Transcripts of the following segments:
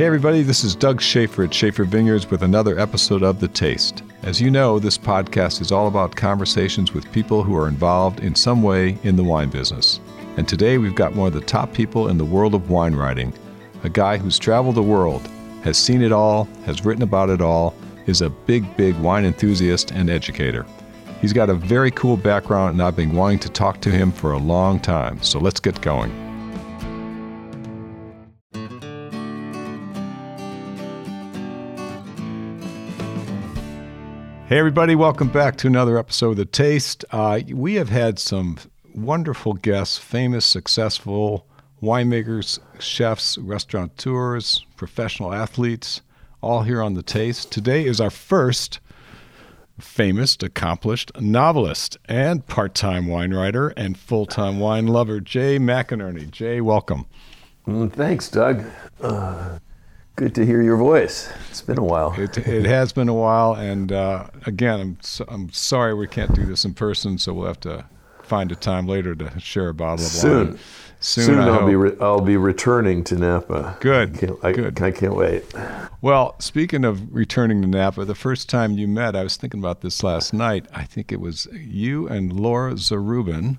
Hey, everybody, this is Doug Schaefer at Schaefer Vineyards with another episode of The Taste. As you know, this podcast is all about conversations with people who are involved in some way in the wine business. And today we've got one of the top people in the world of wine writing, a guy who's traveled the world, has seen it all, has written about it all, is a big, big wine enthusiast and educator. He's got a very cool background, and I've been wanting to talk to him for a long time. So let's get going. Hey, everybody, welcome back to another episode of The Taste. Uh, we have had some wonderful guests, famous, successful winemakers, chefs, restaurateurs, professional athletes, all here on The Taste. Today is our first famous, accomplished novelist and part time wine writer and full time wine lover, Jay McInerney. Jay, welcome. Mm, thanks, Doug. Uh, Good to hear your voice. It's been a while. It, it has been a while, and uh, again, I'm so, I'm sorry we can't do this in person, so we'll have to find a time later to share a bottle of Soon. wine. Soon, Soon I'll hope. be re- I'll be returning to Napa. Good. I can't, I, Good. I can't wait. Well, speaking of returning to Napa, the first time you met, I was thinking about this last night. I think it was you and Lora Zarubin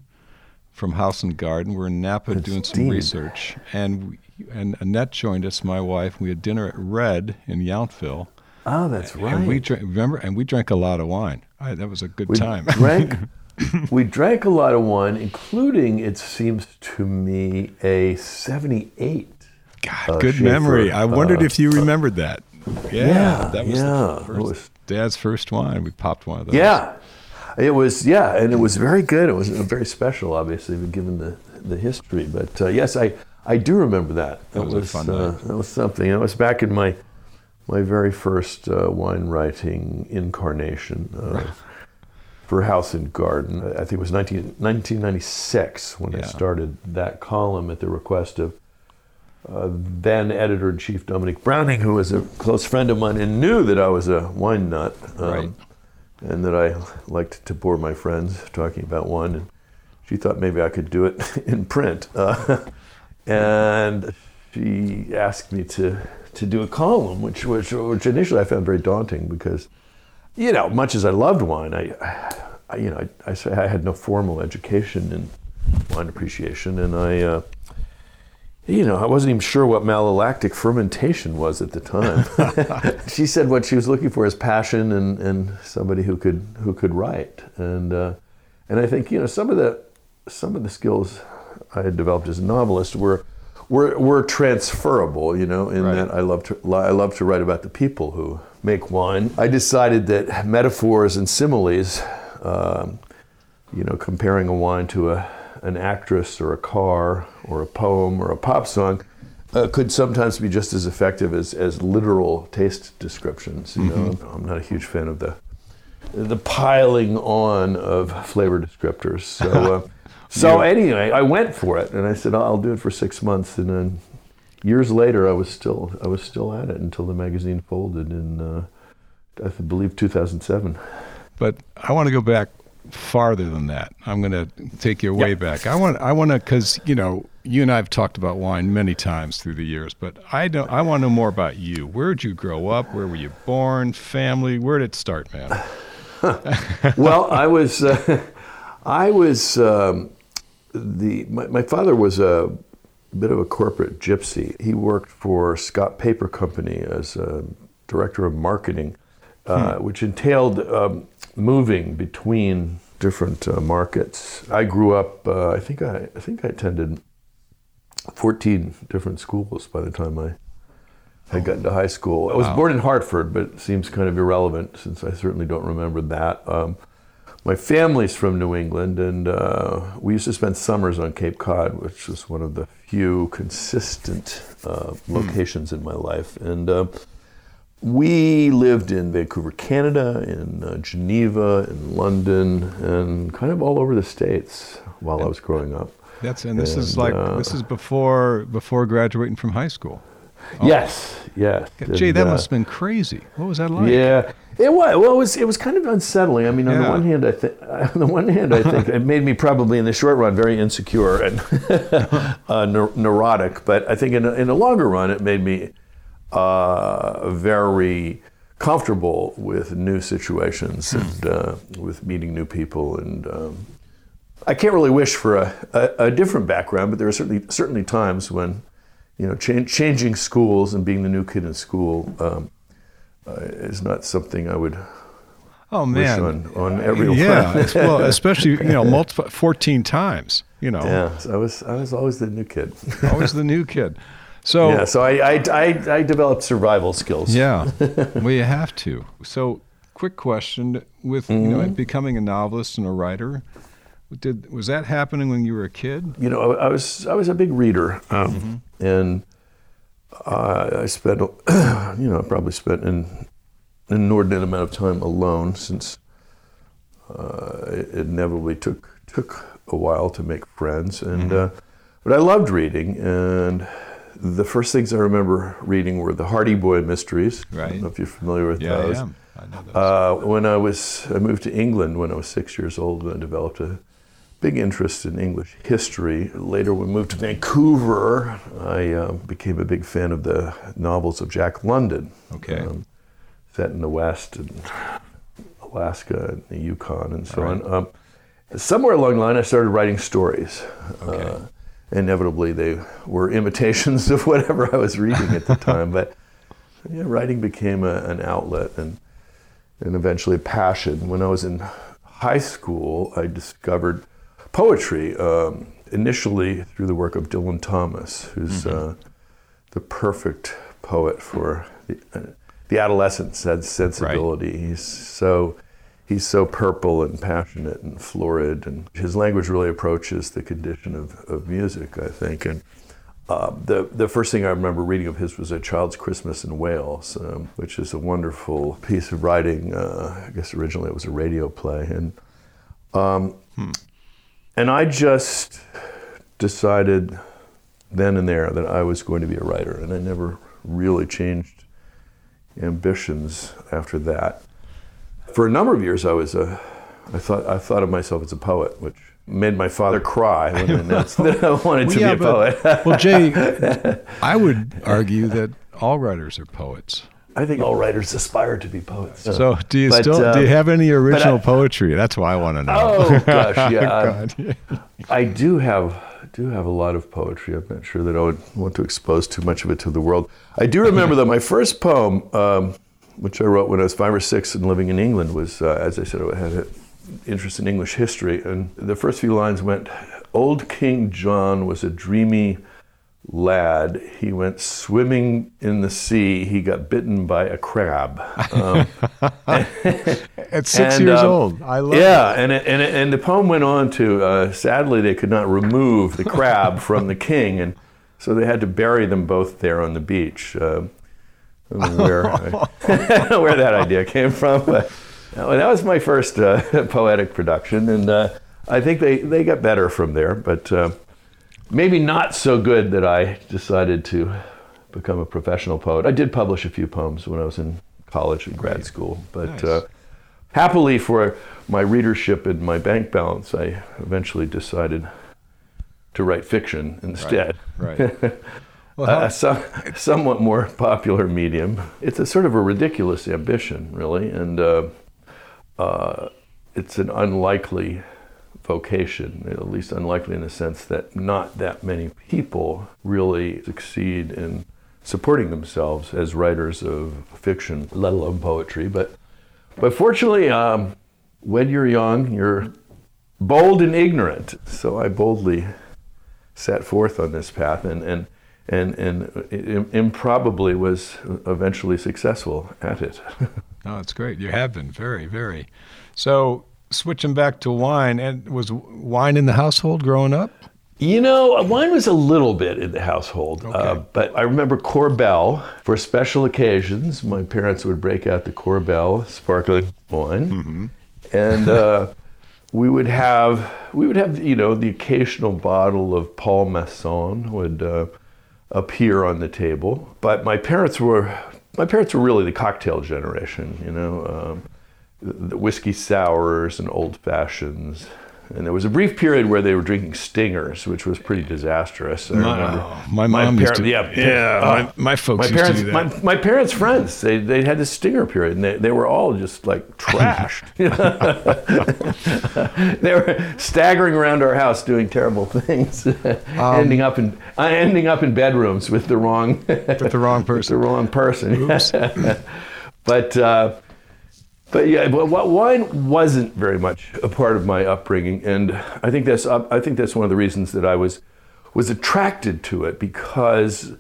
from House and Garden were in Napa That's doing some research, and and Annette joined us, my wife. We had dinner at Red in Yountville. Oh, that's right. And we drank, remember, and we drank a lot of wine. I, that was a good we time. Drank, we drank a lot of wine, including, it seems to me, a 78. God, uh, good Schaefer, memory. I wondered uh, if you remembered that. Yeah, yeah that was, yeah, first, was Dad's first wine. We popped one of those. Yeah, it was. Yeah, and it was very good. It was very special, obviously, given the the history. But uh, yes, I I do remember that. That, was, was, fun uh, That was something. It was back in my my very first uh, wine writing incarnation uh, for House and Garden. I think it was 19, 1996 when yeah. I started that column at the request of uh, then editor in chief Dominique Browning, who was a close friend of mine and knew that I was a wine nut. Um, right. And that I liked to bore my friends talking about wine. And she thought maybe I could do it in print. And she asked me to to do a column, which which which initially I found very daunting because, you know, much as I loved wine, I, I you know I, I, I, had no formal education in wine appreciation, and I. Uh, you know, I wasn't even sure what malolactic fermentation was at the time. she said what she was looking for is passion and, and somebody who could who could write, and uh, and I think you know some of the some of the skills I had developed as a novelist were were, were transferable, you know, in right. that I love to I love to write about the people who make wine. I decided that metaphors and similes, um, you know, comparing a wine to a an actress or a car or a poem or a pop song, uh, could sometimes be just as effective as, as literal taste descriptions. You mm-hmm. know, I'm not a huge fan of the the piling on of flavor descriptors. So. Uh, so anyway, I went for it, and I said I'll do it for six months, and then years later, I was still I was still at it until the magazine folded in uh, I believe 2007. But I want to go back farther than that. I'm going to take you way yeah. back. I want I want to because you know you and I have talked about wine many times through the years, but I don't. I want to know more about you. Where did you grow up? Where were you born? Family? Where did it start, man? well, I was uh, I was. Um, the my, my father was a bit of a corporate gypsy. He worked for Scott Paper Company as a director of marketing, uh, hmm. which entailed um, moving between different uh, markets. I grew up. Uh, I think I, I think I attended 14 different schools by the time I had gotten to high school. I was wow. born in Hartford, but it seems kind of irrelevant since I certainly don't remember that. Um, my family's from New England, and uh, we used to spend summers on Cape Cod, which was one of the few consistent uh, hmm. locations in my life. And uh, we lived in Vancouver, Canada, in uh, Geneva, in London, and kind of all over the states while I was growing up. That's and this and, is like uh, this is before before graduating from high school. Oh. Yes, yes. Gee, that uh, must have been crazy. What was that like? Yeah, it was. Well, it was. It was kind of unsettling. I mean, on yeah. the one hand, I think, on the one hand, I think it made me probably in the short run very insecure and uh, neurotic. But I think in a, in the longer run, it made me uh, very comfortable with new situations and uh, with meeting new people. And um, I can't really wish for a, a, a, different background, but there are certainly certainly times when, you know, changing schools and being the new kid in school um, uh, is not something I would. Oh man! On, on everyone. Yeah, well, especially you know, multiple, fourteen times. You know. Yeah, so I was I was always the new kid. always the new kid. So yeah, so I, I, I, I developed survival skills. Yeah, well, you have to. So, quick question: with mm-hmm. you know mm-hmm. becoming a novelist and a writer, did was that happening when you were a kid? You know, I was I was a big reader, um, mm-hmm. and I spent you know probably spent an inordinate amount of time alone since uh, it inevitably took took a while to make friends, and mm-hmm. uh, but I loved reading and the first things I remember reading were the Hardy Boy mysteries. Right. I don't know if you're familiar with yeah, those. I am. I know those. Uh, when I was, I moved to England when I was six years old and I developed a big interest in English history. Later, when we moved to Vancouver, I uh, became a big fan of the novels of Jack London. Okay. Um, set in the West and Alaska and the Yukon and so right. on. Um, somewhere along the line, I started writing stories. Okay. Uh, inevitably they were imitations of whatever I was reading at the time. but yeah, writing became a, an outlet and and eventually a passion. When I was in high school, I discovered poetry um, initially through the work of Dylan Thomas, who's mm-hmm. uh, the perfect poet for the, uh, the adolescent sensibility. Right. He's so he's so purple and passionate and florid, and his language really approaches the condition of, of music, I think. And uh, the the first thing I remember reading of his was A Child's Christmas in Wales, um, which is a wonderful piece of writing. Uh, I guess originally it was a radio play, and um, hmm. And I just decided then and there that I was going to be a writer, and I never really changed ambitions after that for a number of years, I was a, I thought I thought of myself as a poet, which made my father cry when I announced that I wanted well, to yeah, be a but, poet. well, Jay, I would argue that all writers are poets. I think all writers aspire to be poets. So, do you but, still um, do you have any original I, poetry? That's why I want to know. Oh gosh, yeah. I do have do have a lot of poetry. I'm not sure that I would want to expose too much of it to the world. I do remember that my first poem. Um, which I wrote when I was five or six and living in England, was, uh, as I said, I had an interest in English history. And the first few lines went Old King John was a dreamy lad. He went swimming in the sea. He got bitten by a crab. Um, At six and, years um, old. I love yeah, it. and, it, and, it, and the poem went on to uh, sadly, they could not remove the crab from the king. And so they had to bury them both there on the beach. Uh, where I, where that idea came from. But well, that was my first uh, poetic production, and uh, I think they, they got better from there. But uh, maybe not so good that I decided to become a professional poet. I did publish a few poems when I was in college and grad school, but nice. Uh, happily for my readership and my bank balance, I eventually decided to write fiction instead. Right. right. well, a, some, somewhat more popular medium. It's a sort of a ridiculous ambition, really, and uh, uh, it's an unlikely vocation, at least unlikely in the sense that not that many people really succeed in supporting themselves as writers of fiction, let alone poetry. But, but fortunately, um, when you're young, you're bold and ignorant. So I boldly set forth on this path, and, and and and improbably was eventually successful at it. oh, that's great. You have been very, very. So switching back to wine, and was wine in the household growing up? You know, wine was a little bit in the household, okay. uh, but I remember Korbel for special occasions. My parents would break out the Korbel sparkling wine, mm-hmm. and uh, we would have we would have you know the occasional bottle of Paul Masson would. Uh, appear on the table. But my parents were my parents were really the cocktail generation, you know, um, the whiskey sours and old fashions and there was a brief period where they were drinking Stingers, which was pretty disastrous. I remember. my mom used par- to. yeah, yeah. uh, my, my folks my used parents, to do that. my, my parents' friends, they, they had this stinger period, and they, they were all just like trash. they were staggering around our house doing terrible things, ending up in uh, ending up in bedrooms with the wrong with the wrong person. the wrong person. but uh, but yeah, wine wasn't very much a part of my upbringing, and I think that's I think that's one of the reasons that I was was attracted to it because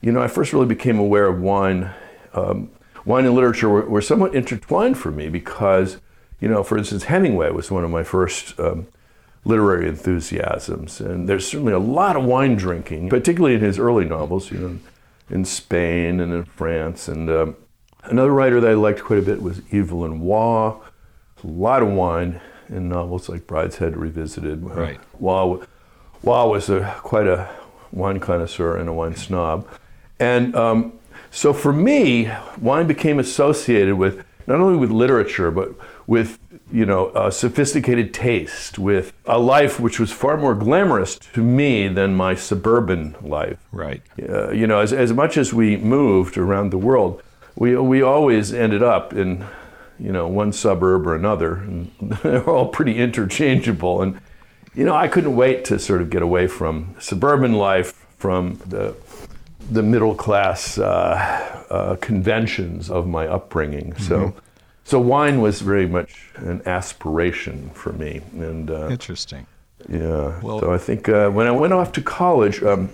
you know I first really became aware of wine. Um, wine and literature were, were somewhat intertwined for me because you know, for instance, Hemingway was one of my first. Um, literary enthusiasms, and there's certainly a lot of wine drinking, particularly in his early novels, you know, in Spain and in France. And um, another writer that I liked quite a bit was Evelyn Waugh. A lot of wine in novels like Brideshead Revisited. Right. Waugh, Waugh was a, quite a wine connoisseur and a wine snob. And um, so for me, wine became associated with not only with literature, but with you know a sophisticated taste, with a life which was far more glamorous to me than my suburban life. Right. Uh, you know, as, as much as we moved around the world, we, we always ended up in, you know, one suburb or another. And they're all pretty interchangeable. And, you know, I couldn't wait to sort of get away from suburban life, from the, the middle class uh, uh, conventions of my upbringing. So, so wine was very much an aspiration for me. And, uh, Interesting. yeah. Well- so I think uh, when I went off to college, um,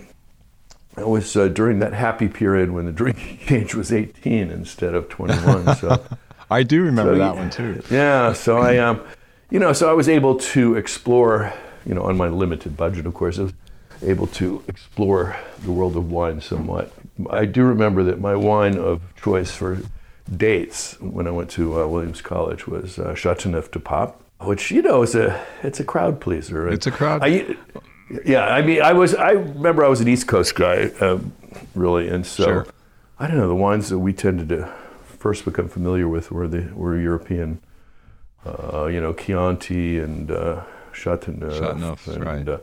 I was uh, during that happy period when the drinking age was 18 instead of 21. So I do remember So, that one too. yeah, so I, um, you know, so I was able to explore, you know, on my limited budget, of course, I was able to explore the world of wine somewhat. I do remember that my wine of choice for dates when I went to uh, Williams College was uh, Chateauneuf du Pape, which you know is a it's a crowd pleaser. It's a crowd- I, yeah, I mean, I was. I remember I was an East Coast guy, um, really, and so Sure. I don't know. The wines that we tended to first become familiar with were the were European, uh, you know, Chianti and uh, Chateauneuf. Chateauneuf, and, right. Uh,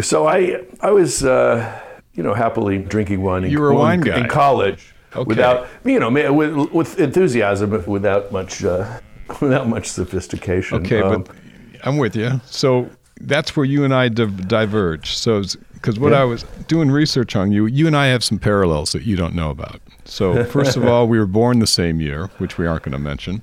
so I I was uh, you know happily drinking wine. In, You were a wine in, guy. in college Okay. without you know with, with enthusiasm, but without much uh, without much sophistication. Okay, Um, but I'm with you. So that's where you and I div- diverge. So, because what Yeah. I was doing research on you, you and I have some parallels that you don't know about. So, first of all, we were born the same year, which we aren't going to mention.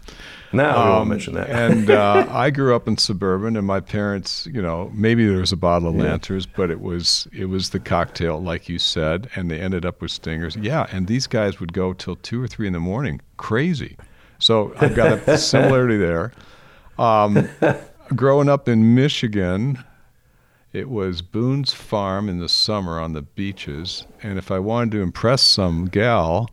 now I won't Um, mention that. and uh, I grew up in suburban, and my parents, you know, maybe there was a bottle of Lancers, but it was it was the cocktail, like you said, and they ended up with stingers. Yeah, and these guys would go till two or three in the morning, crazy. So I've got a similarity there. Um, growing up in Michigan, it was Boone's Farm in the summer on the beaches, and if I wanted to impress some gal,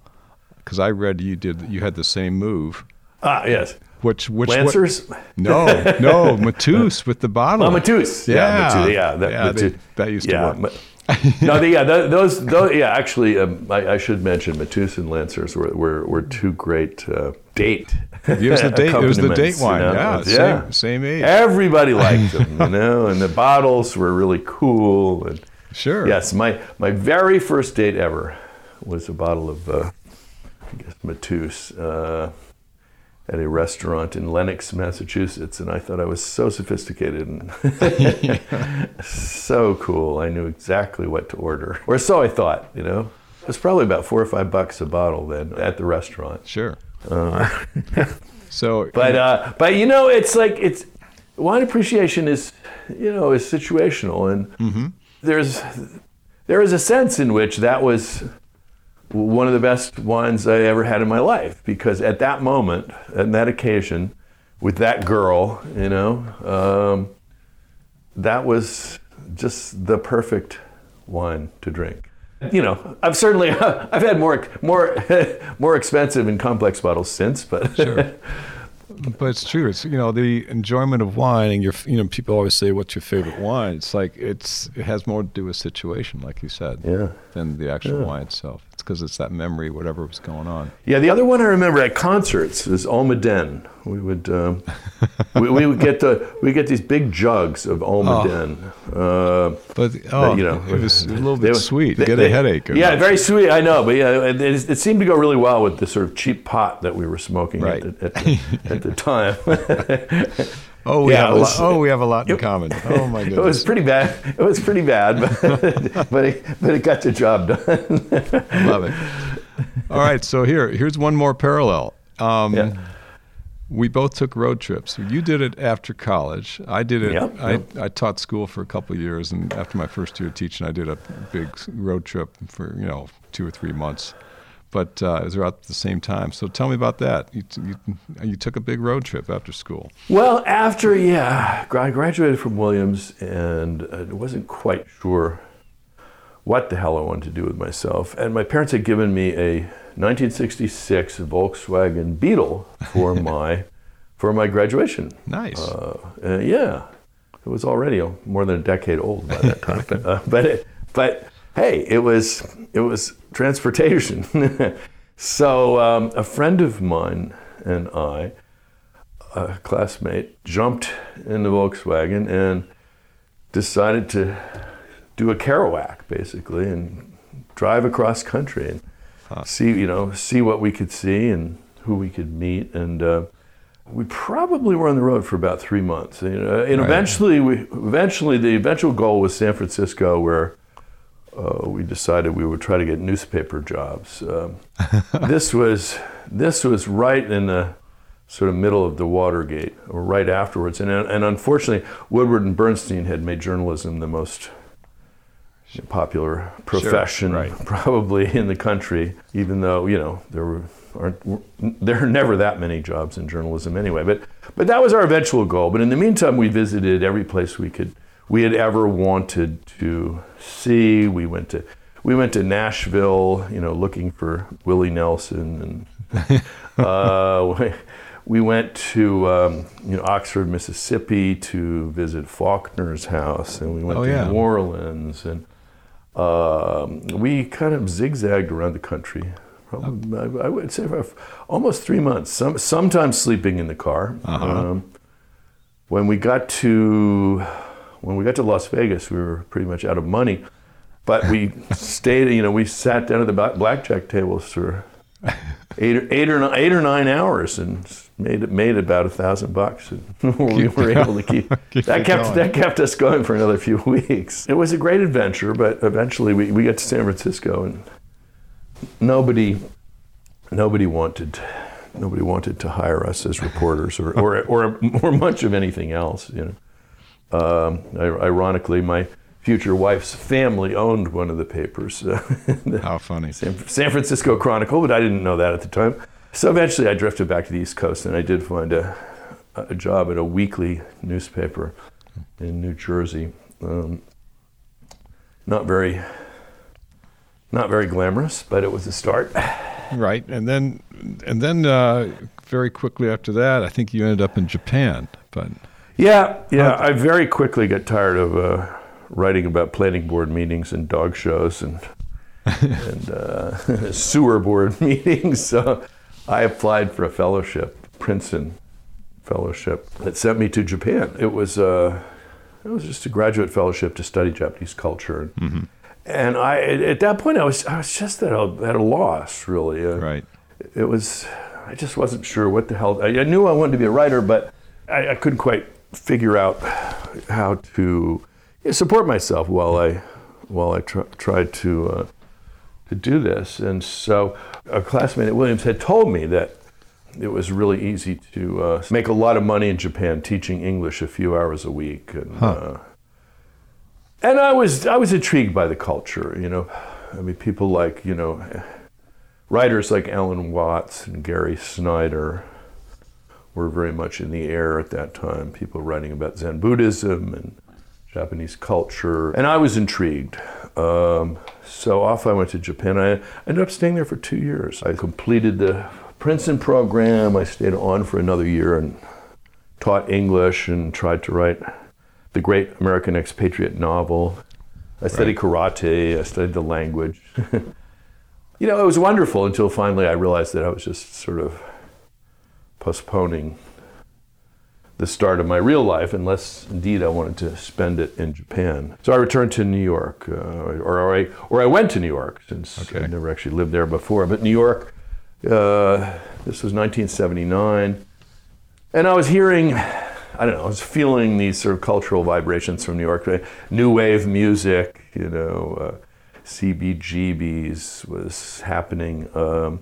because I read you did you had the same move. ah, yes, Which which what- Lancers. no, no, Mateus with the bottle. Oh, Mateus. Yeah, Yeah, Mateus. Yeah, that, Yeah, they- that used to yeah, work. Ma- no, they, yeah, those, those, yeah. Actually, um, I, I should mention Mateus and Lancers were, were, were two great uh, date. It was the date. It was the date accompaniments, you wine. know? Yeah, yeah. same same age. Everybody liked them, you know, and the bottles were really cool. And Sure. yes, my my very first date ever was a bottle of, uh, I guess, Mateus. Uh, at a restaurant in Lenox, Massachusetts, and I thought I was so sophisticated and so cool. I knew exactly what to order, or so I thought. You know, it was probably about four or five bucks a bottle then at the restaurant. Sure. Uh, So, but uh, but you know, it's like it's wine appreciation is you know is situational, and there's there is a sense in which that was one of the best wines I ever had in my life because at that moment, at that occasion, with that girl, you know, um, that was just the perfect wine to drink. You know, I've certainly I've had more more more expensive and complex bottles since, but Sure. but it's true. It's you know the enjoyment of wine, and your you know people always say, "What's your favorite wine?" It's like it's it has more to do with situation, like you said, yeah. than the actual Yeah. wine itself. Because it's that memory, whatever was going on. Yeah, the other one I remember at concerts is Almaden. We would um, we, we would get the we get these big jugs of Almaden. Uh, But oh, you know, it was a little bit would- sweet. they- Get they- a headache. Yeah, very sweet. I know, but yeah, it, it, it seemed to go really well with the sort of cheap pot that we were smoking Right. at, the, at, the, at the time. Oh, we Yeah, have it a lot. Oh, we have a lot in common. Oh my goodness. it was pretty bad. It was pretty bad, but but it, but it got the job done. Love it. All right, so here here's one more parallel. Um, Yeah. We both took road trips. You did it after college. I did it. Yep, I, yep. I taught school for a couple of years, and after my first year of teaching, I did a big road trip for you know two or three months. But uh, it was about the same time. So tell me about that. You, t- you, you took a big road trip after school. Well, after yeah, I graduated from Williams, and I wasn't quite sure what the hell I wanted to do with myself. And my parents had given me a 1966 Volkswagen Beetle for my for my graduation. Nice. Uh, uh, yeah, it was already uh, more than a decade old by that time. but uh, but, it, but hey, it was it was transportation. so um, a friend of mine and I, a classmate, jumped in the Volkswagen and decided to do a Kerouac basically and drive across country and see you know see what we could see and who we could meet and. Uh, we probably were on the road for about three months, you know, and Right. eventually, we eventually the eventual goal was San Francisco, where uh, we decided we would try to get newspaper jobs. Um, this was this was right in the sort of middle of the Watergate, or right afterwards, and and unfortunately, Woodward and Bernstein had made journalism the most popular profession right. probably in the country, even though you know there were aren't there are never that many jobs in journalism anyway. But but that was our eventual goal. But in the meantime, we visited every place we could we had ever wanted to see. We went to we went to Nashville, you know, looking for Willie Nelson, and uh, we, we went to um, you know Oxford, Mississippi, to visit Faulkner's house, and we went Oh, to yeah. New Orleans, and um, we kind of zigzagged around the country. Probably, I, I would say for almost three months. Some, sometimes sleeping in the car. Uh-huh. Um, when we got to when we got to Las Vegas, we were pretty much out of money, but we stayed. You know, we sat down at the blackjack tables for eight or, eight or nine, eight or nine hours and made made about a thousand bucks. And we were able to keep, Keep that kept going. that kept us going for another few weeks. It was a great adventure, but eventually we, we got to San Francisco and nobody nobody wanted nobody wanted to hire us as reporters or or, or, or much of anything else. You know, um, ironically, my future wife's family owned one of the papers, the How funny. San, San Francisco Chronicle, but I didn't know that at the time. So eventually, I drifted back to the East Coast, and I did find a, a job at a weekly newspaper in New Jersey. Um, not very, not very glamorous, but it was a start. Right, and then and then uh, very quickly after that, I think you ended up in Japan. But Yeah, yeah. I very quickly got tired of uh, writing about planning board meetings and dog shows and and uh, sewer board meetings. So I applied for a fellowship, Princeton fellowship, that sent me to Japan. It was uh, it was just a graduate fellowship to study Japanese culture. And I, at that point, I was, I was just at a, at a loss, really. Uh, right, it was i just wasn't sure what the hell i, I knew i wanted to be a writer but I, I couldn't quite figure out how to support myself while i while i tr- tried to uh, to do this. And so a classmate at williams had told me that it was really easy to uh, make a lot of money in japan teaching english a few hours a week. And uh, and i was i was intrigued by the culture you know. I mean people like you know writers like Alan Watts and Gary Snyder were very much in the air at that time. People writing about Zen Buddhism and Japanese culture, and I was intrigued. Um, so off I went to Japan. I ended up staying there for two years. I completed the Princeton program. I stayed on for another year and taught English and tried to write the great American expatriate novel. I studied karate. I studied the language. you know, it was wonderful until finally I realized that I was just sort of postponing the start of my real life, unless indeed I wanted to spend it in Japan. So I returned to New York, uh, or, or, I, or I went to New York since Okay. I'd never actually lived there before. But New York, uh, this was 1979, and I was hearing, I don't know, I was feeling these sort of cultural vibrations from New York, new wave music, you know, uh, CBGBs was happening. Um,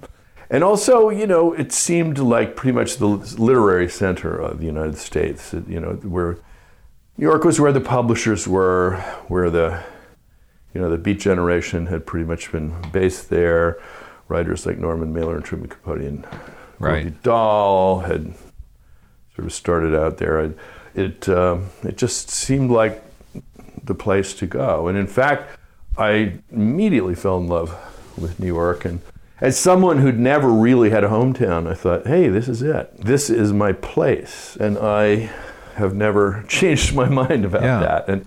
and also, you know, it seemed like pretty much the literary center of the United States. You know, where New York was where the publishers were, where the, you know, the Beat Generation had pretty much been based there. Writers like Norman Mailer and Truman Capote and Right. Roald Dahl had sort of started out there. I- It um, it just seemed like the place to go. And in fact, I immediately fell in love with New York. And as someone who'd never really had a hometown, I thought, hey, this is it. This is my place. And I have never changed my mind about Yeah. that. And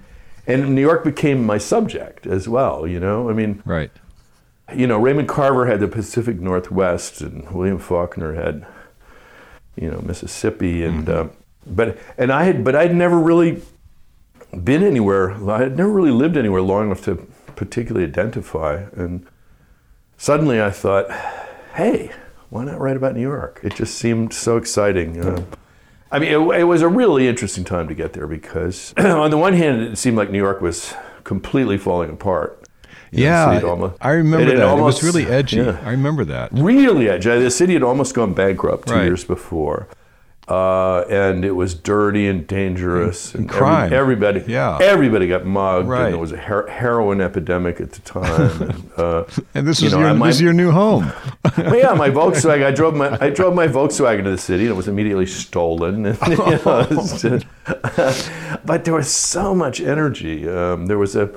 and New York became my subject as well. You know, I mean, Right. you know, Raymond Carver had the Pacific Northwest, and William Faulkner had, you know, Mississippi, and um, but and I had, but I'd never really been anywhere. I had never really lived anywhere long enough to particularly identify. And suddenly, I thought, hey, why not write about New York? It just seemed so exciting. Uh, I mean, it, it was a really interesting time to get there because, on the one hand, it seemed like New York was completely falling apart. You know, Yeah, city had almo- I remember it that. almost- it was really edgy. yeah. I remember that. really edgy. The city had almost gone bankrupt two Right. years before. Uh, and it was dirty and dangerous. And, every- crime. everybody, Yeah. everybody got mugged. Right. And there was a her- heroin epidemic at the time. and, uh, And this You is know, your might- this is your new home. well, yeah, my Volkswagen. I drove my I drove my Volkswagen to the city, and it was immediately stolen. And, you know, just- but there was so much energy. Um, there was a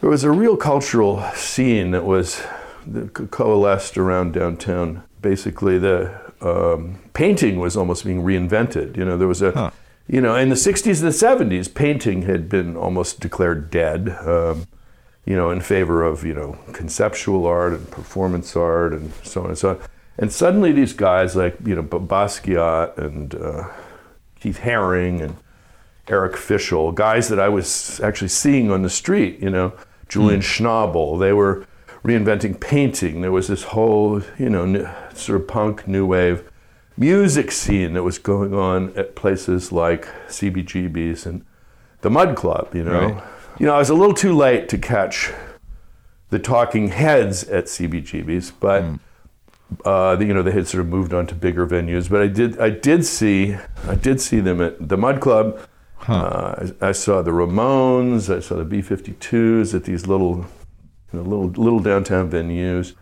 there was a real cultural scene that was that coalesced around downtown. Basically, the um, painting was almost being reinvented. You know, there was a Huh. you know in the '60s and the '70s, painting had been almost declared dead. Um, you know, in favor of, you know, conceptual art and performance art and so on and so on. And suddenly these guys like, you know, Basquiat and uh, Keith Haring and Eric Fischl, guys that I was actually seeing on the street, you know, Julian Schnabel, they were reinventing painting. There was this whole, you know, sort of punk new wave music scene that was going on at places like CBGB's and the Mud Club, you know. Right. You know, I was a little too late to catch the talking heads at CBGB's, but uh, you know they had sort of moved on to bigger venues. But I did, I did see, I did see them at the Mud Club. Uh, I, I saw the Ramones. I saw the B-52s at these little, you know, little little downtown venues.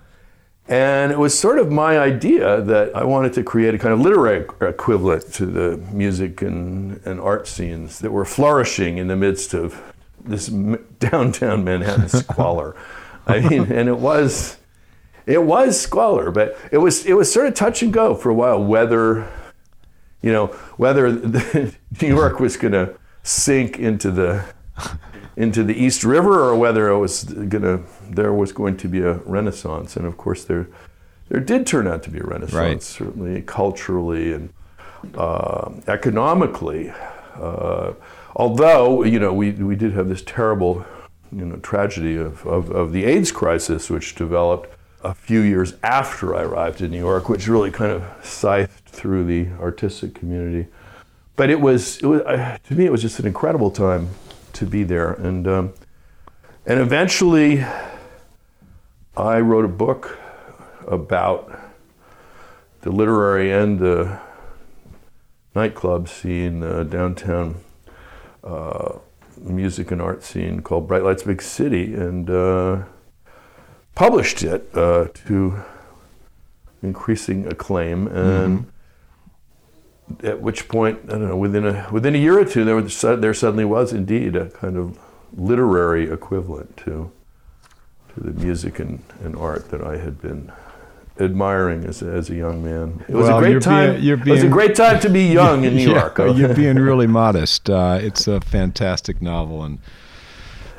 And it was sort of my idea that I wanted to create a kind of literary equivalent to the music and, and art scenes that were flourishing in the midst of this downtown Manhattan squalor. I mean, and it was, it was squalor, but it was it was sort of touch and go for a while whether, you know, whether New York was going to sink into the into the East River or whether it was gonna there was going to be a renaissance. And of course, there there did turn out to be a renaissance, Right. certainly culturally and uh, economically. Uh, although you know we we did have this terrible you know tragedy of, of, of the AIDS crisis, which developed a few years after I arrived in New York, which really kind of scythed through the artistic community. But it was, it was uh, to me, it was just an incredible time to be there, and um, and eventually, I wrote a book about the literary and the nightclub scene, the downtown uh, music and art scene called Bright Lights Big City, and uh, published it uh, to increasing acclaim. And at which point, I don't know, within a within a year or two, there was there suddenly was indeed a kind of literary equivalent to to the music and, and art that I had been admiring as, as a young man. It was Well, a great time. being- you're it was a great time to be young in New Yeah, York. you're being really modest. Uh, it's a fantastic novel, and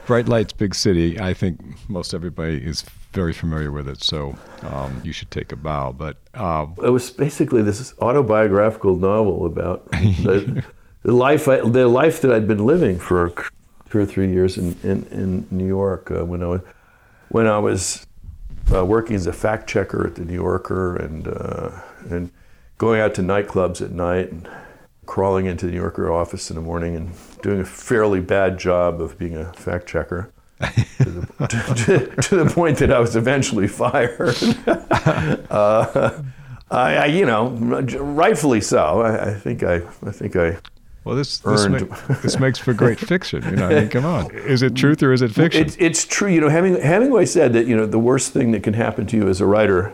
Bright Lights, Big City. I think most everybody is very familiar with it, so um, you should take a bow. But uh, it was basically this autobiographical novel about the, the life I, the life that I'd been living for two or three years in in, in New York uh, when I was when I was uh, working as a fact checker at the New Yorker and uh, and going out to nightclubs at night and crawling into the New Yorker office in the morning and doing a fairly bad job of being a fact checker. to, the, to, to, the, point that I was eventually fired. uh, I, I, you know, rightfully so. I, I, think I, I think I. Well, this this, make, this, makes for great fiction. You know, I mean, come on, is it truth or is it fiction? It's, it's true. You know, Hemingway said that you know the worst thing that can happen to you as a writer,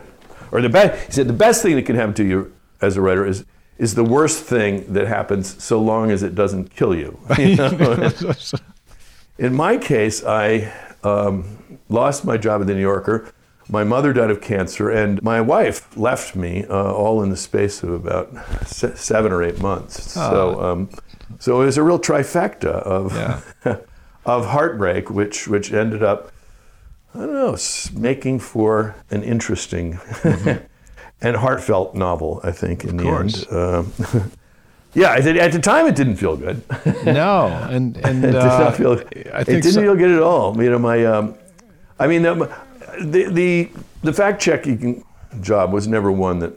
or the best. He said the best thing that can happen to you as a writer is is the worst thing that happens so long as it doesn't kill you. you know? In my case, I um, lost my job at the New Yorker. My mother died of cancer, and my wife left me uh, all in the space of about se- seven or eight months. Oh. So, um, so it was a real trifecta of yeah. of heartbreak, which which ended up, I don't know, making for an interesting mm-hmm. and heartfelt novel. I think in of the course. end. Um, Yeah, at the time it didn't feel good. no, and and it did uh, not feel. I think it didn't so. feel good at all. You know, my, um, I mean, the, the the the fact checking job was never one that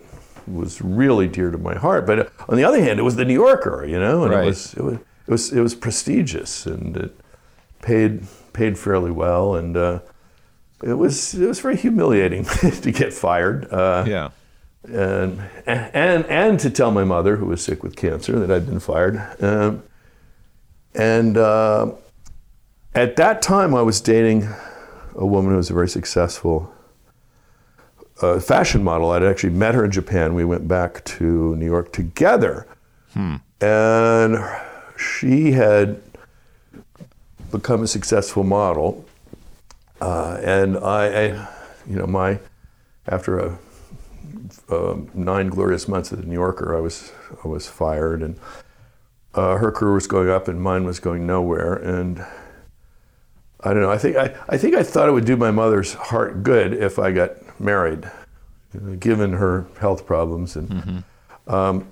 was really dear to my heart. But on the other hand, it was the New Yorker, you know, and right. it was it was it was it was prestigious and it paid paid fairly well, and uh, it was it was very humiliating to get fired. Uh, yeah and, and, and to tell my mother, who was sick with cancer, that I'd been fired. Um, and uh, at that time, I was dating a woman who was a very successful uh, fashion model. I'd actually met her in Japan. We went back to New York together. Hmm. And she had become a successful model. Uh, and I, I, you know, my, after a uh, nine glorious months at the New Yorker, I was I was fired, and uh, her career was going up, and mine was going nowhere. And I don't know. I think I, I think I thought it would do my mother's heart good if I got married, given her health problems, and mm-hmm. um,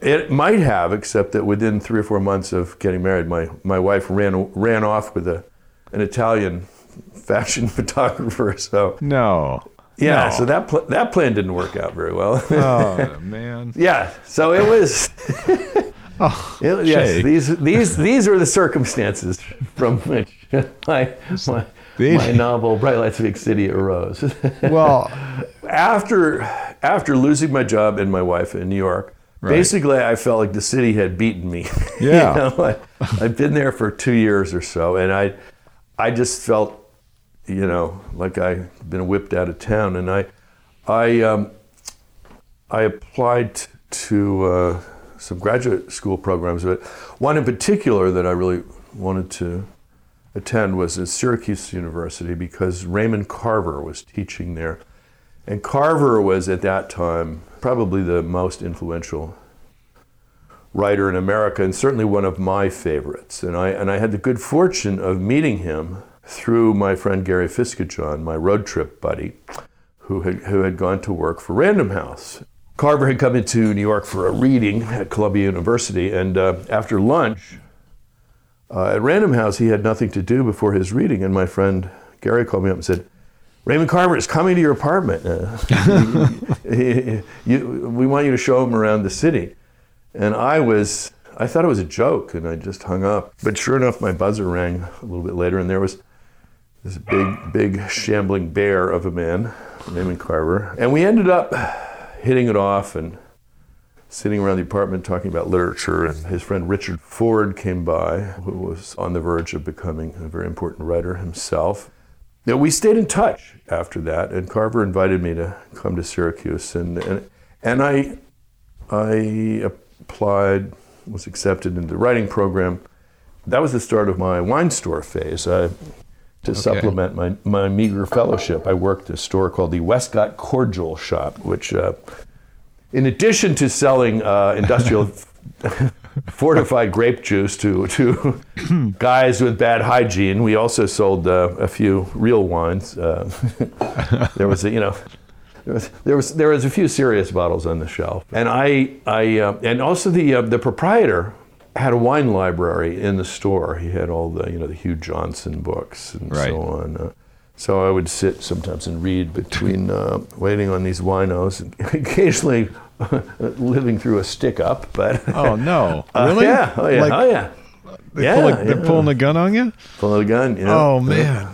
it might have, except that within three or four months of getting married, my my wife ran ran off with a an Italian fashion photographer. So no. Yeah, no. so that pl- that plan didn't work out very well. oh man. Yeah, so it was. oh, it, yes, these these these are the circumstances from which my my, my novel Bright Lights of Big City arose. well, after after losing my job and my wife in New York, right. basically I felt like the city had beaten me. Yeah, you know, I, I'd been there for two years or so, and I I just felt you know, like I'd been whipped out of town. And I, I, um, I applied to uh, some graduate school programs, but one in particular that I really wanted to attend was at Syracuse University because Raymond Carver was teaching there. And Carver was at that time probably the most influential writer in America and certainly one of my favorites. And I, and I had the good fortune of meeting him through my friend Gary Fisketjon, my road trip buddy, who had, who had gone to work for Random House. Carver had come into New York for a reading at Columbia University, and uh, after lunch uh, at Random House, he had nothing to do before his reading, and my friend Gary called me up and said, Raymond Carver is coming to your apartment. Uh, he, you, we want you to show him around the city. And I was I thought it was a joke and I just hung up. But sure enough, my buzzer rang a little bit later and there was this big, big shambling bear of a man, Raymond Carver. And we ended up hitting it off and sitting around the apartment talking about literature. And his friend Richard Ford came by, who was on the verge of becoming a very important writer himself. Now, we stayed in touch after that, and Carver invited me to come to Syracuse. And, and, and I, I applied, was accepted into the writing program. That was the start of my wine store phase. I to okay. supplement my, my meager fellowship, I worked at a store called the Westcott Cordial Shop, which, uh, in addition to selling uh, industrial fortified grape juice to to guys with bad hygiene. We also sold uh, a few real wines. Uh, there was a, you know. There was, there was there was a few serious bottles on the shelf, and I I uh, and also the uh, the proprietor had a wine library in the store. He had all the you know the Hugh Johnson books and Right. so on. Uh, so I would sit sometimes and read between uh, waiting on these winos, and occasionally living through a stick up. But Oh no! Uh, Really? yeah, oh yeah, Like, oh yeah. They yeah, pull a, they're pulling a gun on you? Pulling a gun. Yeah. Oh man!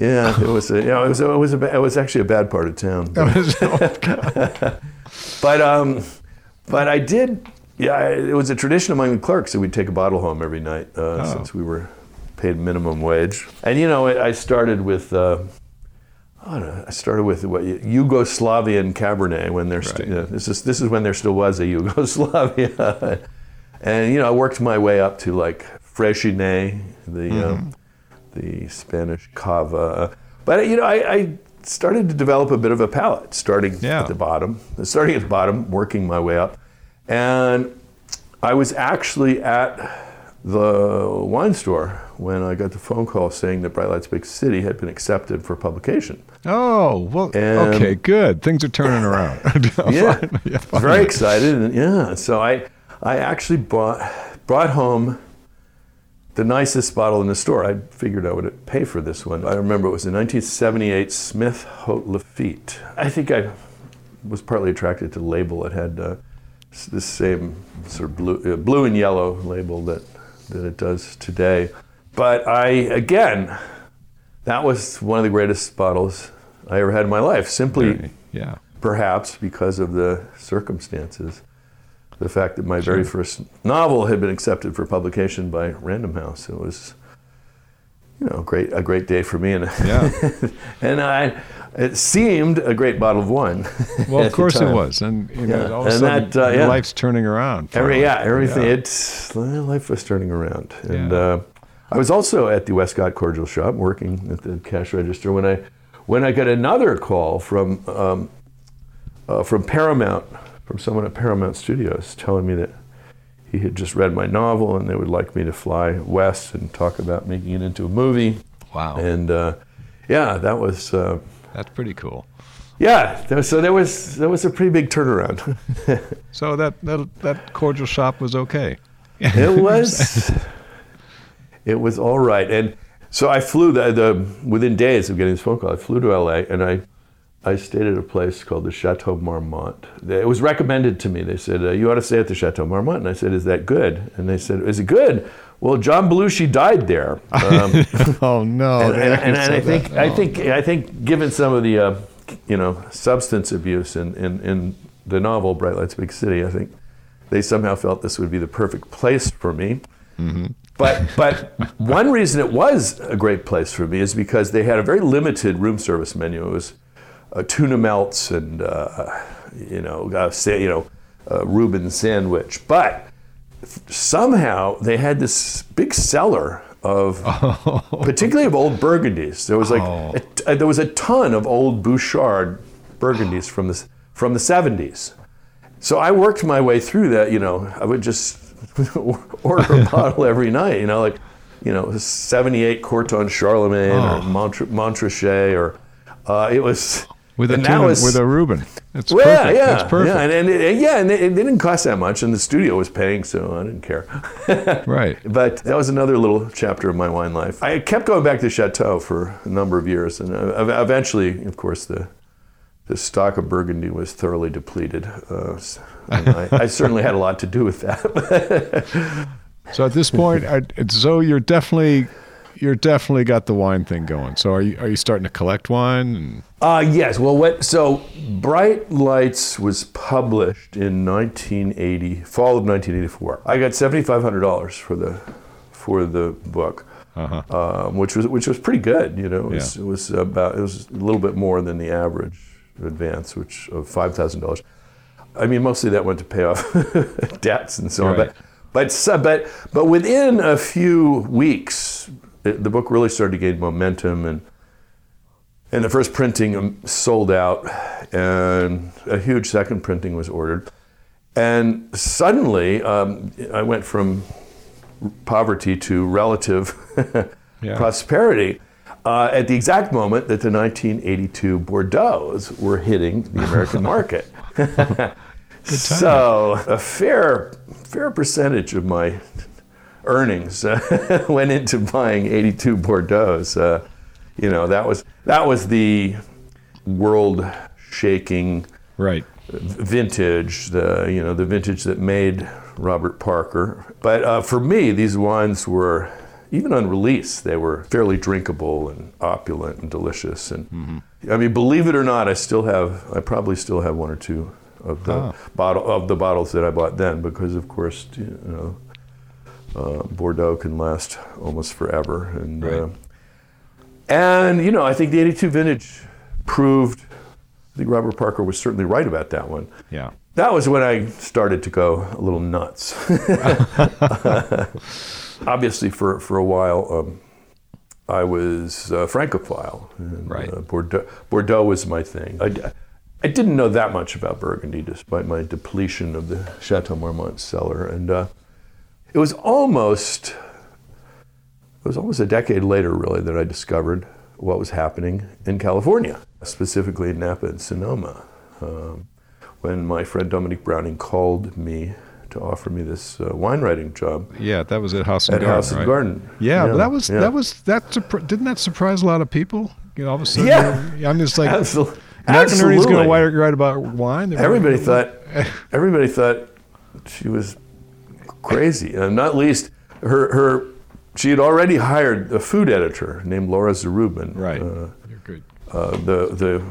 Yeah, it was a, you know, it was a, it was a, it was actually a bad part of town. But um, but I did. Yeah, it was a tradition among the clerks that we'd take a bottle home every night uh, Oh. since we were paid minimum wage. And you know, I started with. Uh, I don't know. I started with what Yugoslavian Cabernet when there's Right. you know, this is this is when there still was a Yugoslavia, and you know I worked my way up to like Freixenet, the um, the Spanish cava. But you know I, I started to develop a bit of a palate, starting Yeah. at the bottom, starting at the bottom, working my way up, and I was actually at the wine store when I got the phone call saying that Bright Lights Big City had been accepted for publication. Oh well. And- okay, good. Things are turning around. yeah, yeah, I was very excited, and yeah. So I, I actually bought brought home the nicest bottle in the store. I figured I would pay for this one. I remember it was a 1978 Smith Haut Lafitte. I think I was partly attracted to the label. It had uh, s- the same sort of blue, uh, blue and yellow label that that it does today. But I again, that was one of the greatest bottles I ever had in my life. Simply Very- yeah. perhaps because of the circumstances. The fact that my very first novel had been accepted for publication by Random House. It was, you know, great a great day for me, and Yeah. and I, it seemed a great bottle of wine. Well, of course it was, and you know, Yeah. all of a And sudden, that, uh, yeah. life's turning around. Every, yeah, everything. Yeah. It's life was turning around, and uh, I was also at the Westcott Cordial Shop working at the cash register when I when I got another call from um, uh, from Paramount from someone at Paramount Studios telling me that he had just read my novel and they would like me to fly west and talk about making it into a movie. Wow, And uh, yeah, that was uh, that's pretty cool. yeah. So there was there was a pretty big turnaround. So that that, that cordial shop was okay. it was it was all right and so i flew the, the within days of getting this phone call i flew to la and i i stayed at a place called the chateau marmont it was recommended to me they said uh, you ought to stay at the chateau marmont and i said is that good and they said is it good well john belushi died there um, oh no! and, they and, and, I think I Oh. think I think given some of the uh, you know substance abuse in, in, in the novel Bright Lights Big City, I think they somehow felt this would be the perfect place for me. Mm-hmm. But but one reason it was a great place for me is because they had a very limited room service menu. It was uh, tuna melts and uh, you know uh, say, you know uh, Reuben sandwich, but somehow they had this big cellar of particularly of old burgundies there was like Oh. a t- uh, there was a ton of old bouchard burgundies from the from the 70s so i worked my way through that you know i would just order a bottle every night you know like you know 78 corton charlemagne Oh. or Montre- montrachet or uh, it was with a and that tuna, was- with a Reuben. It's well, perfect. yeah, That's perfect. yeah, and, and it, yeah, and it, it didn't cost that much, and the studio was paying, so I didn't care. Right. But that was another little chapter of my wine life. I kept going back to Chateau for a number of years, and uh, eventually, of course, the the stock of Burgundy was thoroughly depleted. Uh, I, I certainly had a lot to do with that. So at this point, I, so you're definitely you're definitely got the wine thing going. So are you are you starting to collect wine? And, Uh, yes. Well, what? So, Bright Lights was published in 1980, fall of 1984. I got seventy-five hundred dollars for the for the book, uh-huh. um, which was which was pretty good. You know, it was, Yeah. it was about it was a little bit more than the average advance, which of five thousand dollars. I mean, mostly that went to pay off debts and so on. But but but but within a few weeks, it, the book really started to gain momentum and. And the first printing um, sold out, and a huge second printing was ordered. And suddenly, um, I went from poverty to relative Yeah. prosperity uh, at the exact moment that the 1982 Bordeaux's were hitting the American market. so a fair, fair percentage of my earnings uh, went into buying 82 Bordeaux's. Uh, you know, that was that was the world-shaking Right. vintage, the you know the vintage that made Robert Parker. But uh, for me, these wines were even on release, they were fairly drinkable and opulent and delicious. And I mean, believe it or not, I still have I probably still have one or two of the Ah. bottle of the bottles that I bought then because of course you know uh, Bordeaux can last almost forever and. Right. Uh, and you know, I think the '82 vintage proved. I think Robert Parker was certainly right about that one. Yeah. That was when I started to go a little nuts. Obviously, for, for a while, um, I was a Francophile. And, Right. uh, Bordeaux, Bordeaux was my thing. I, I didn't know that much about Burgundy, despite my depletion of the Chateau Marmont cellar. And uh, it was almost it was almost a decade later, really, that I discovered what was happening in California, specifically in Napa and Sonoma. Um, when my friend Dominique Browning called me to offer me this uh, wine writing job Yeah, that was at House and at Garden. House and right? Garden. Yeah, but that was yeah. that was that didn't that surprise a lot of people? You know, all of a sudden, Yeah. I'm just like Absolutely. Going to write, write about wine. Everybody thought everybody thought she was crazy, and not least her her. She had already hired a food editor named Lora Zarubin. right. Uh, You're good. uh, the the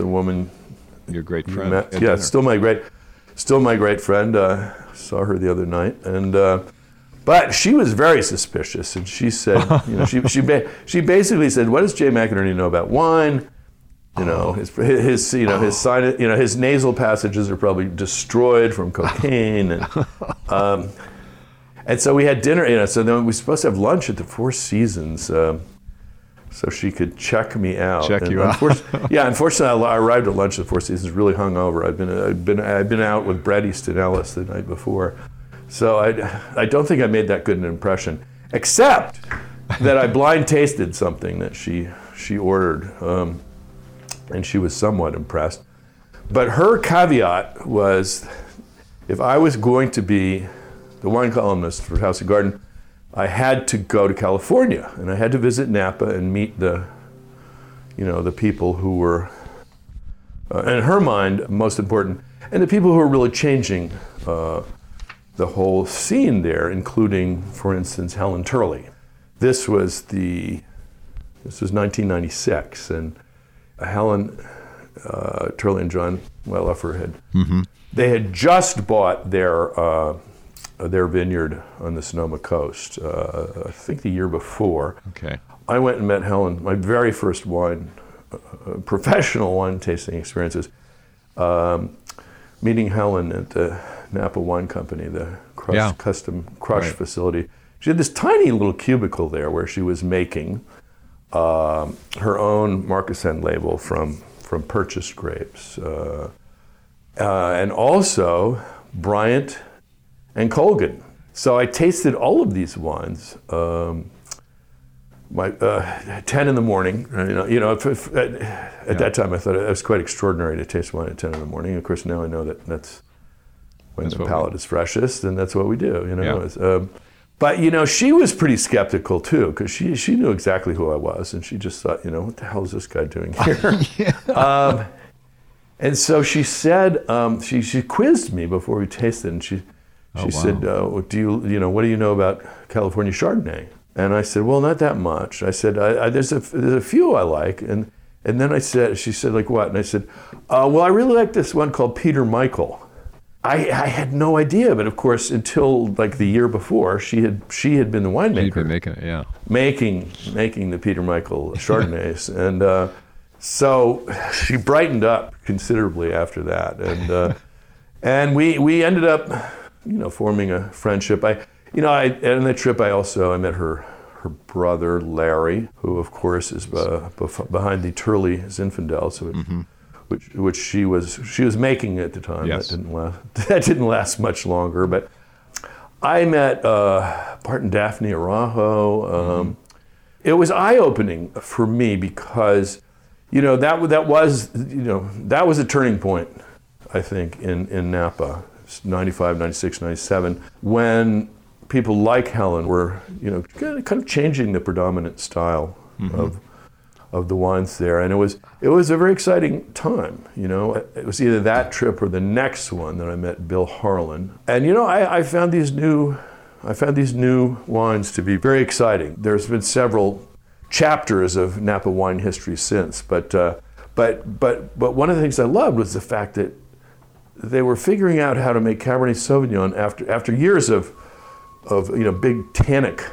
the woman Your great friend. met- yeah, dinner. still my great, still my great friend. Uh, saw her the other night, and uh, but she was very suspicious, and she said, you know, she she ba- she basically said, "What does Jay McInerney know about wine?" You know, his, his you know his sign, you know his nasal passages are probably destroyed from cocaine, and um, and so we had dinner. You know, so then we were supposed to have lunch at the Four Seasons. Um, so she could check me out. Check And you out. yeah, unfortunately, I arrived at lunch at the Four Seasons really hungover. I'd been I'd been I'd been out with Bret Easton Ellis the night before, so I I don't think I made that good an impression, except that I blind tasted something that she she ordered, um, and she was somewhat impressed. But her caveat was, if I was going to be the wine columnist for House of Garden, I had to go to California and I had to visit Napa and meet the, you know, the people who were, uh, in her mind, most important, and the people who were really changing uh, the whole scene there, including, for instance, Helen Turley. This was the, this was 1996, and Helen uh, Turley and John Wetlaufer had, they had just bought their uh, their vineyard on the Sonoma coast. Uh, I think the year before. Okay. I went and met Helen. My very first wine, uh, professional wine tasting experiences. Um, meeting Helen at the Napa Wine Company, the crush, Yeah. custom crush Right. facility. She had this tiny little cubicle there where she was making um, her own Marcassin label from from purchased grapes, uh, uh, and also Bryant and Colgin. So I tasted all of these wines. Um, my uh, ten in the morning. You know, you know if, if, at, at that time I thought it was quite extraordinary to taste wine at ten in the morning. Of course, now I know that that's when That's the palate is freshest, and that's what we do. You know. Yeah. Um, but you know, she was pretty skeptical too, because she she knew exactly who I was, and she just thought, you know, what the hell is this guy doing here? um, and so she said, um, she she quizzed me before we tasted, and she she Oh, wow. said, uh, what do you you know what do you know about California Chardonnay? And I said, well, not that much. I said, I, I, there's a there's a few I like, and and then I said, she said, like what? And I said, uh, well, I really like this one called Peter Michael. I, I had no idea, but of course, until like the year before, she had she had been the winemaker. Been making it, yeah. making making the Peter Michael Chardonnays, and uh, so she brightened up considerably after that, and uh, and we we ended up, you know, forming a friendship. I, you know, I on that trip I also I met her her brother Larry, who of course is uh, bef- behind the Turley Zinfandel, so it which which she was she was making at the time. Yes. That didn't last. That didn't last much longer. But I met uh, Bart and Daphne Araujo. Um, It was eye opening for me because you know that that was you know that was a turning point. I think in in Napa, 95, 96, 97, when people like Helen were you know kind of, kind of changing the predominant style of of the wines there, and it was it was a very exciting time. You know, it was either that trip or the next one that I met Bill Harlan, and you know, I, I found these new I found these new wines to be very exciting. There's been several chapters of Napa wine history since, but uh, but but but one of the things I loved was the fact that they were figuring out how to make Cabernet Sauvignon after after years of of you know big tannic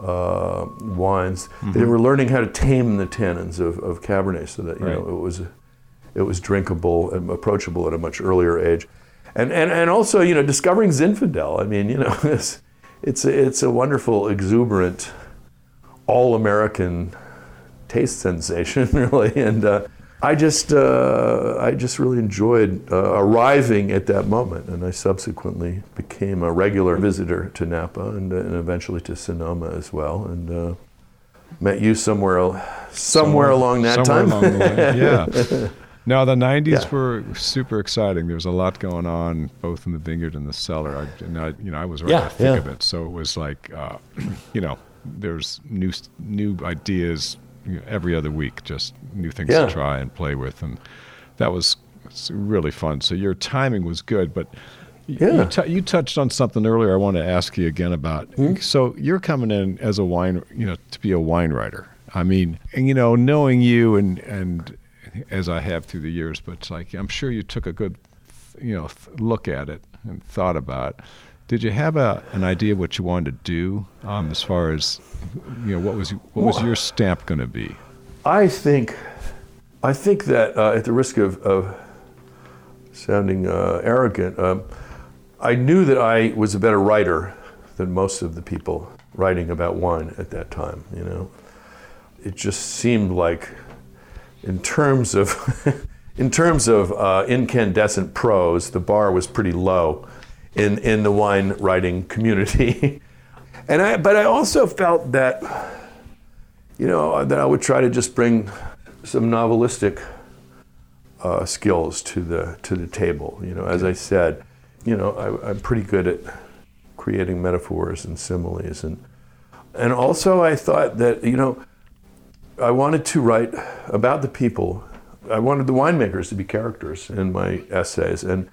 uh, wines. They were learning how to tame the tannins of, of Cabernet so that you know it was it was drinkable and approachable at a much earlier age, and and, and also you know discovering Zinfandel. I mean you know it's it's a, it's a wonderful exuberant all American taste sensation really and. Uh, I just, uh, I just really enjoyed uh, arriving at that moment, and I subsequently became a regular visitor to Napa and, and eventually to Sonoma as well, and uh, met you somewhere, el- somewhere, along that somewhere time. along. Yeah. No, the '90s Yeah. were super exciting. There was a lot going on, both in the vineyard and the cellar. I, and I, you know, I was right Yeah, in the thick yeah. of it, so it was like, uh, you know, there's new new ideas every other week, just new things Yeah. to try and play with, and that was really fun. So your timing was good, but. Yeah. You, tou- you touched on something earlier. I want to ask you again about. Hmm? So you're coming in as a wine, you know, to be a wine writer. I mean, and, you know, knowing you and and as I have through the years, but it's like I'm sure you took a good, you know, th- look at it and thought about. It. Did you have a an idea of what you wanted to do um, as far as, you know, what was what was your stamp going to be? I think, I think that uh, at the risk of, of sounding uh, arrogant, um, I knew that I was a better writer than most of the people writing about wine at that time. You know, it just seemed like, in terms of, in terms of uh, incandescent prose, the bar was pretty low in in the wine writing community. and I, but I also felt that you know, that I would try to just bring some novelistic uh, skills to the to the table. You know, as I said, you know, I, I'm pretty good at creating metaphors and similes, and and also I thought that you know, I wanted to write about the people. I wanted the winemakers to be characters in my essays, and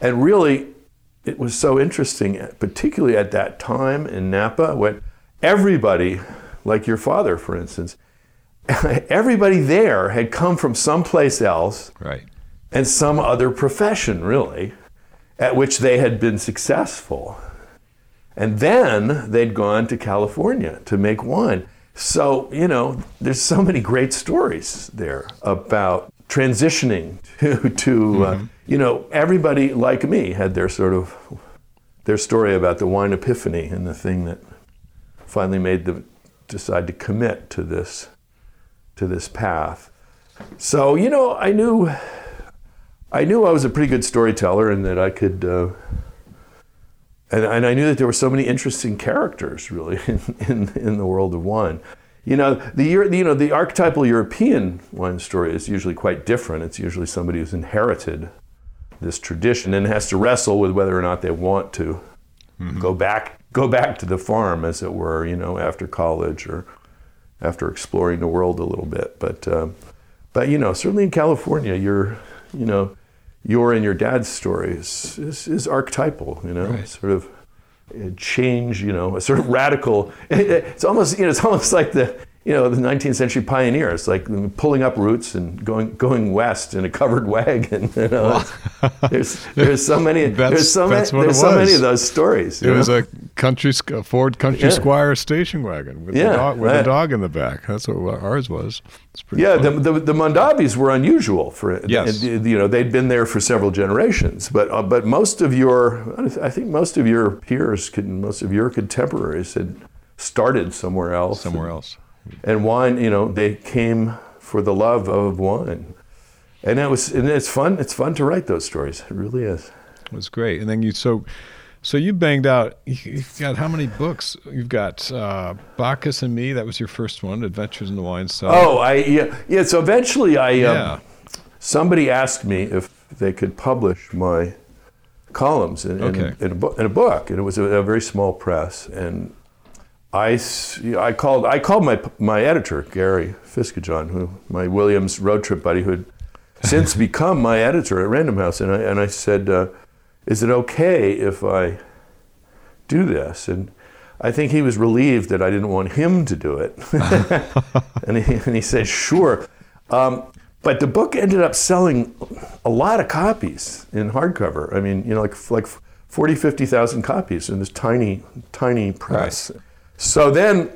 and really, it was so interesting, particularly at that time in Napa, when everybody, like your father, for instance, everybody there had come from someplace else Right. and some other profession, really, at which they had been successful. And then they'd gone to California to make wine. So, you know, there's so many great stories there about transitioning to, to uh, you know, everybody like me had their sort of, their story about the wine epiphany and the thing that finally made them decide to commit to this, to this path. So, you know, I knew I knew I was a pretty good storyteller and that I could, uh, and, and I knew that there were so many interesting characters really in, in, in the world of wine. You know, the, you know, the archetypal European wine story is usually quite different. It's usually somebody who's inherited this tradition and has to wrestle with whether or not they want to go back go back to the farm, as it were. You know, after college or after exploring the world a little bit. But um, but you know, certainly in California, your you know your and your dad's story is is, is archetypal. You know, Right. sort of a change. You know, a sort of radical. It's almost you know it's almost like the you know the 19th century pioneers, like pulling up roots and going going west in a covered wagon. You know, there's there's so many That's- there's so many that's what it there's so many of those stories. It you was a country a Ford Country Yeah. Squire station wagon with, Yeah, a dog, with a dog in the back. That's what ours was. Yeah, the, the, the Mondavis were unusual for Yes. You know, they'd been there for several generations, but uh, but most of your, I think most of your peers, could, most of your contemporaries had started somewhere else. somewhere else. And wine, you know, they came for the love of wine, and it was and it's fun. It's fun to write those stories. It really is. It was great. And then you so so you banged out. You've got how many books? You've got uh, Bacchus and Me. That was your first one. Adventures in the Wine Cellar. Oh, I yeah yeah. So eventually, I um, somebody asked me if they could publish my columns in, in, Okay. in, a, in a book, and it was a, a very small press. And I, I called I called my my editor Gary Fisketjon, who my Williams road trip buddy, who had since become my editor at Random House, and I and I said, uh, "Is it okay if I do this?" And I think he was relieved that I didn't want him to do it, and, he, and he said, "Sure." Um, but the book ended up selling a lot of copies in hardcover. I mean, you know, like like 40, 50,000 copies in this tiny, tiny press. So then,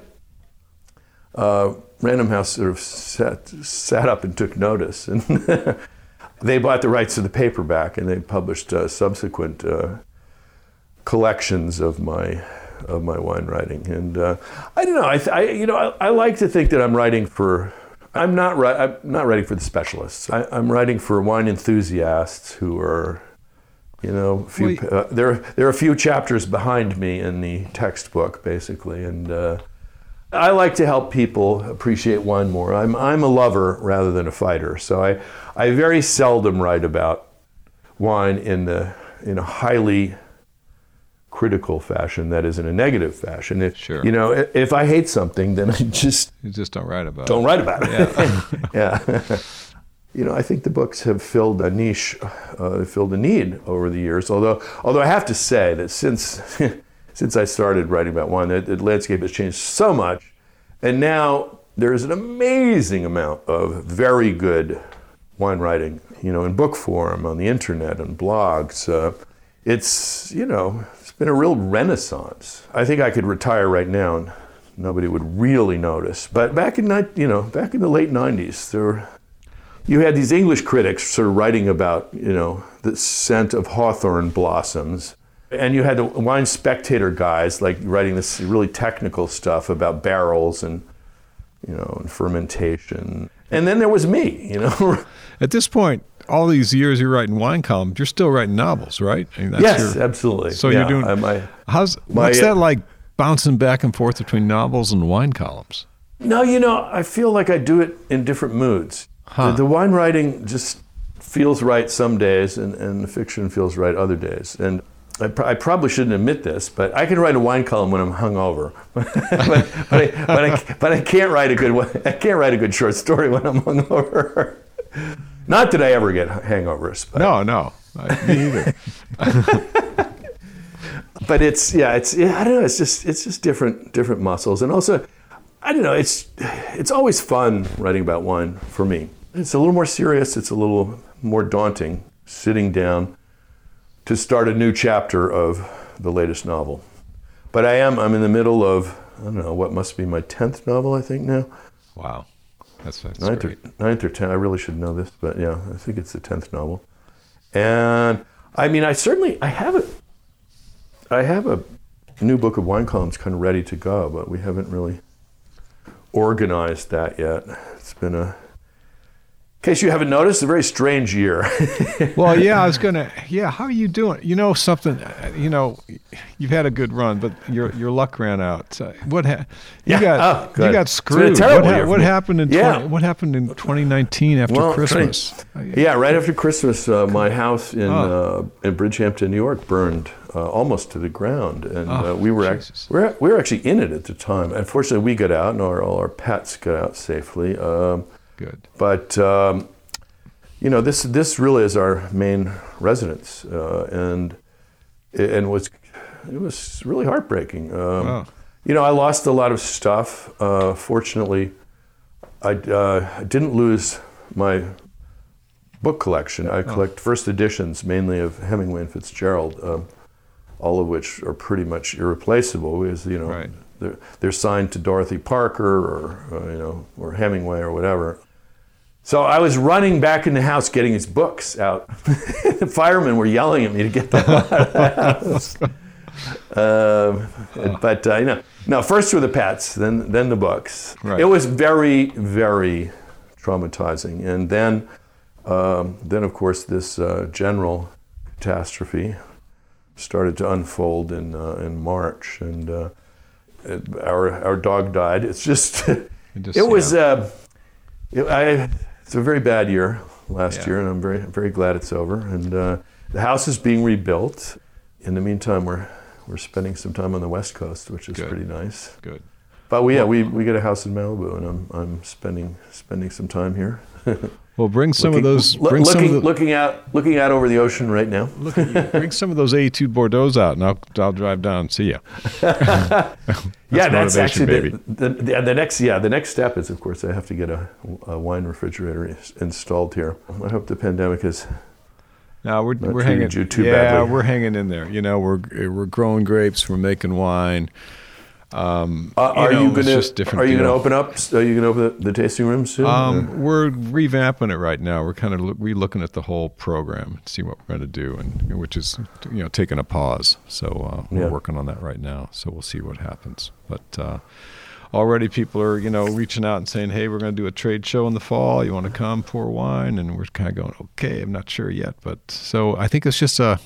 uh, Random House sort of sat, sat up and took notice, and they bought the rights to the paperback, and they published uh, subsequent uh, collections of my of my wine writing. And uh, I don't know, I, th- I you know, I, I like to think that I'm writing for. I'm not ri- I'm not writing for the specialists. I, I'm writing for wine enthusiasts who are, you know, few, uh, there there are a few chapters behind me in the textbook, basically, and. Uh, I like to help people appreciate wine more. I'm, I'm a lover rather than a fighter, so I, I very seldom write about wine in, the, in a highly critical fashion, that is, in a negative fashion. If, Sure. You know, if I hate something, then I just You just don't write about don't it. write about it. Yeah. you know, I think the books have filled a niche, uh, filled a need over the years. Although, although I have to say that since since I started writing about wine, the, landscape has changed so much, and now there is an amazing amount of very good wine writing. You know, in book form, on the internet, and blogs. Uh, it's you know, it's been a real renaissance. I think I could retire right now and nobody would really notice. But back in you know, back in the late '90s, there were, you had these English critics sort of writing about you know the scent of hawthorn blossoms. And you had the wine spectator guys like writing this really technical stuff about barrels and you know and fermentation. And then there was me, you know. At this point, all these years you're writing wine columns, you're still writing novels, right? I mean, that's yes, your- absolutely. So Yeah, you're doing. I'm- how's my- uh, what's that like? Bouncing back and forth between novels and wine columns. No, you know, I feel like I do it in different moods. Huh. The, the wine writing just feels right some days, and, and the fiction feels right other days. And I, pr- I probably shouldn't admit this, but I can write a wine column when I'm hungover. but, but, I, but, I, but I can't write a good I can't write a good short story when I'm hungover. Not that I ever get hangovers. But, No, no, me either. but it's yeah, it's yeah, I don't know. It's just it's just different different muscles, and also I don't know. It's it's always fun writing about wine for me. It's a little more serious. It's a little more daunting sitting down to start a new chapter of the latest novel. But I am I'm in the middle of I don't know what must be my tenth novel I think now. Wow, that's, that's ninth great. or, ninth or ten. I really should know this, but yeah, I think it's the tenth novel. And I mean, I certainly I have it. I have a new book of wine columns kind of ready to go, but we haven't really organized that yet. It's been a, in case you haven't noticed, a very strange year. Well, yeah, I was gonna. Yeah, how are you doing? You know something. You know, you've had a good run, but your your luck ran out. What ha- you Yeah, got? oh, you got It's been a screwed. terrible what, year what happened in Yeah. 20, what happened in 2019 after Well, Christmas? yeah, right after Christmas, uh, my house in Oh. uh, in Bridgehampton, New York, burned uh, almost to the ground, and Oh, uh, we were ac- we were we were actually in it at the time. Unfortunately, we got out, and our, all our pets got out safely. Um, Good. but um, you know, this this really is our main residence, uh, and and was it was really heartbreaking. Um, Wow. You know, I lost a lot of stuff. Uh, fortunately, I uh, I didn't lose my book collection. I collect first editions mainly of Hemingway and Fitzgerald, um, all of which are pretty much irreplaceable. Because you know Right. they're, they're signed to Dorothy Parker or uh, you know or Hemingway or whatever. So I was running back in the house getting his books out. the firemen were yelling at me to get them out of the house. Um, but uh, you know, no. First were the pets, then then the books. Right. It was very very traumatizing, and then Um, then, of course, this uh, general catastrophe started to unfold in uh, in March, and uh, it, our our dog died. It's just, it, just, was yeah. uh, it, I, it's a very bad year last Yeah. year, and I'm very very glad it's over. And uh, the house is being rebuilt. In the meantime, we're we're spending some time on the West Coast, which is Good. pretty nice. Good. But we, yeah, we, we get a house in Malibu, and I'm I'm spending spending some time here. Well, bring some looking, of those. Bring some looking, of the, looking out looking out over the ocean right now. look, bring some of those A2 Bordeaux out, and I'll I'll drive down and see you. yeah, that's actually the, the, the, the next yeah the next step is of course I have to get a, a wine refrigerator installed here. I hope the pandemic is No, we're Not we're hanging. you too yeah, badly. we're hanging in there. You know, we're we're growing grapes. We're making wine. Um, Uh, are know, you gonna just different Are you gonna open up? Are you gonna open the, the tasting room soon? Um, we're revamping it right now. We're kind of look, re-looking at the whole program and see what we're going to do, and which is you know taking a pause. So uh, we're Yeah. working on that right now. So we'll see what happens. But uh, already people are you know reaching out and saying, "Hey, we're going to do a trade show in the fall. You want to come pour wine?" And we're kind of going, "Okay, I'm not sure yet." But so I think it's just a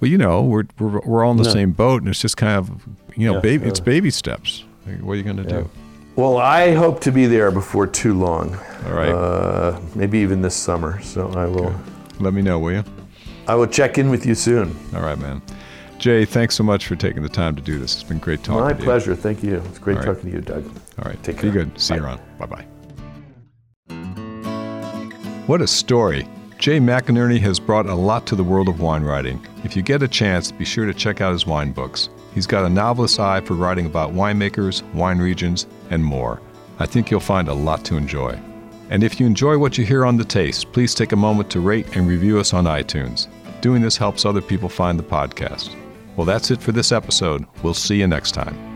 well, you know, we're we're, we're all in the Yeah. same boat, and it's just kind of you know, Yeah, baby, it's baby steps. What are you going to Yeah. do? well, I hope to be there before too long. All right. Uh, maybe even this summer. So I will. Let me know, will you? I will check in with you soon. All right, man. Jay, thanks so much for taking the time to do this. It's been great talking My to you. pleasure. Thank you. It's great right. talking to you, Doug. All right. Take Be care. good. See you around. Bye bye. What a story. Jay McInerney has brought a lot to the world of wine writing. If you get a chance, be sure to check out his wine books. He's got a novelist's eye for writing about winemakers, wine regions, and more. I think you'll find a lot to enjoy. And if you enjoy what you hear on The Taste, please take a moment to rate and review us on iTunes. Doing this helps other people find the podcast. Well, that's it for this episode. We'll see you next time.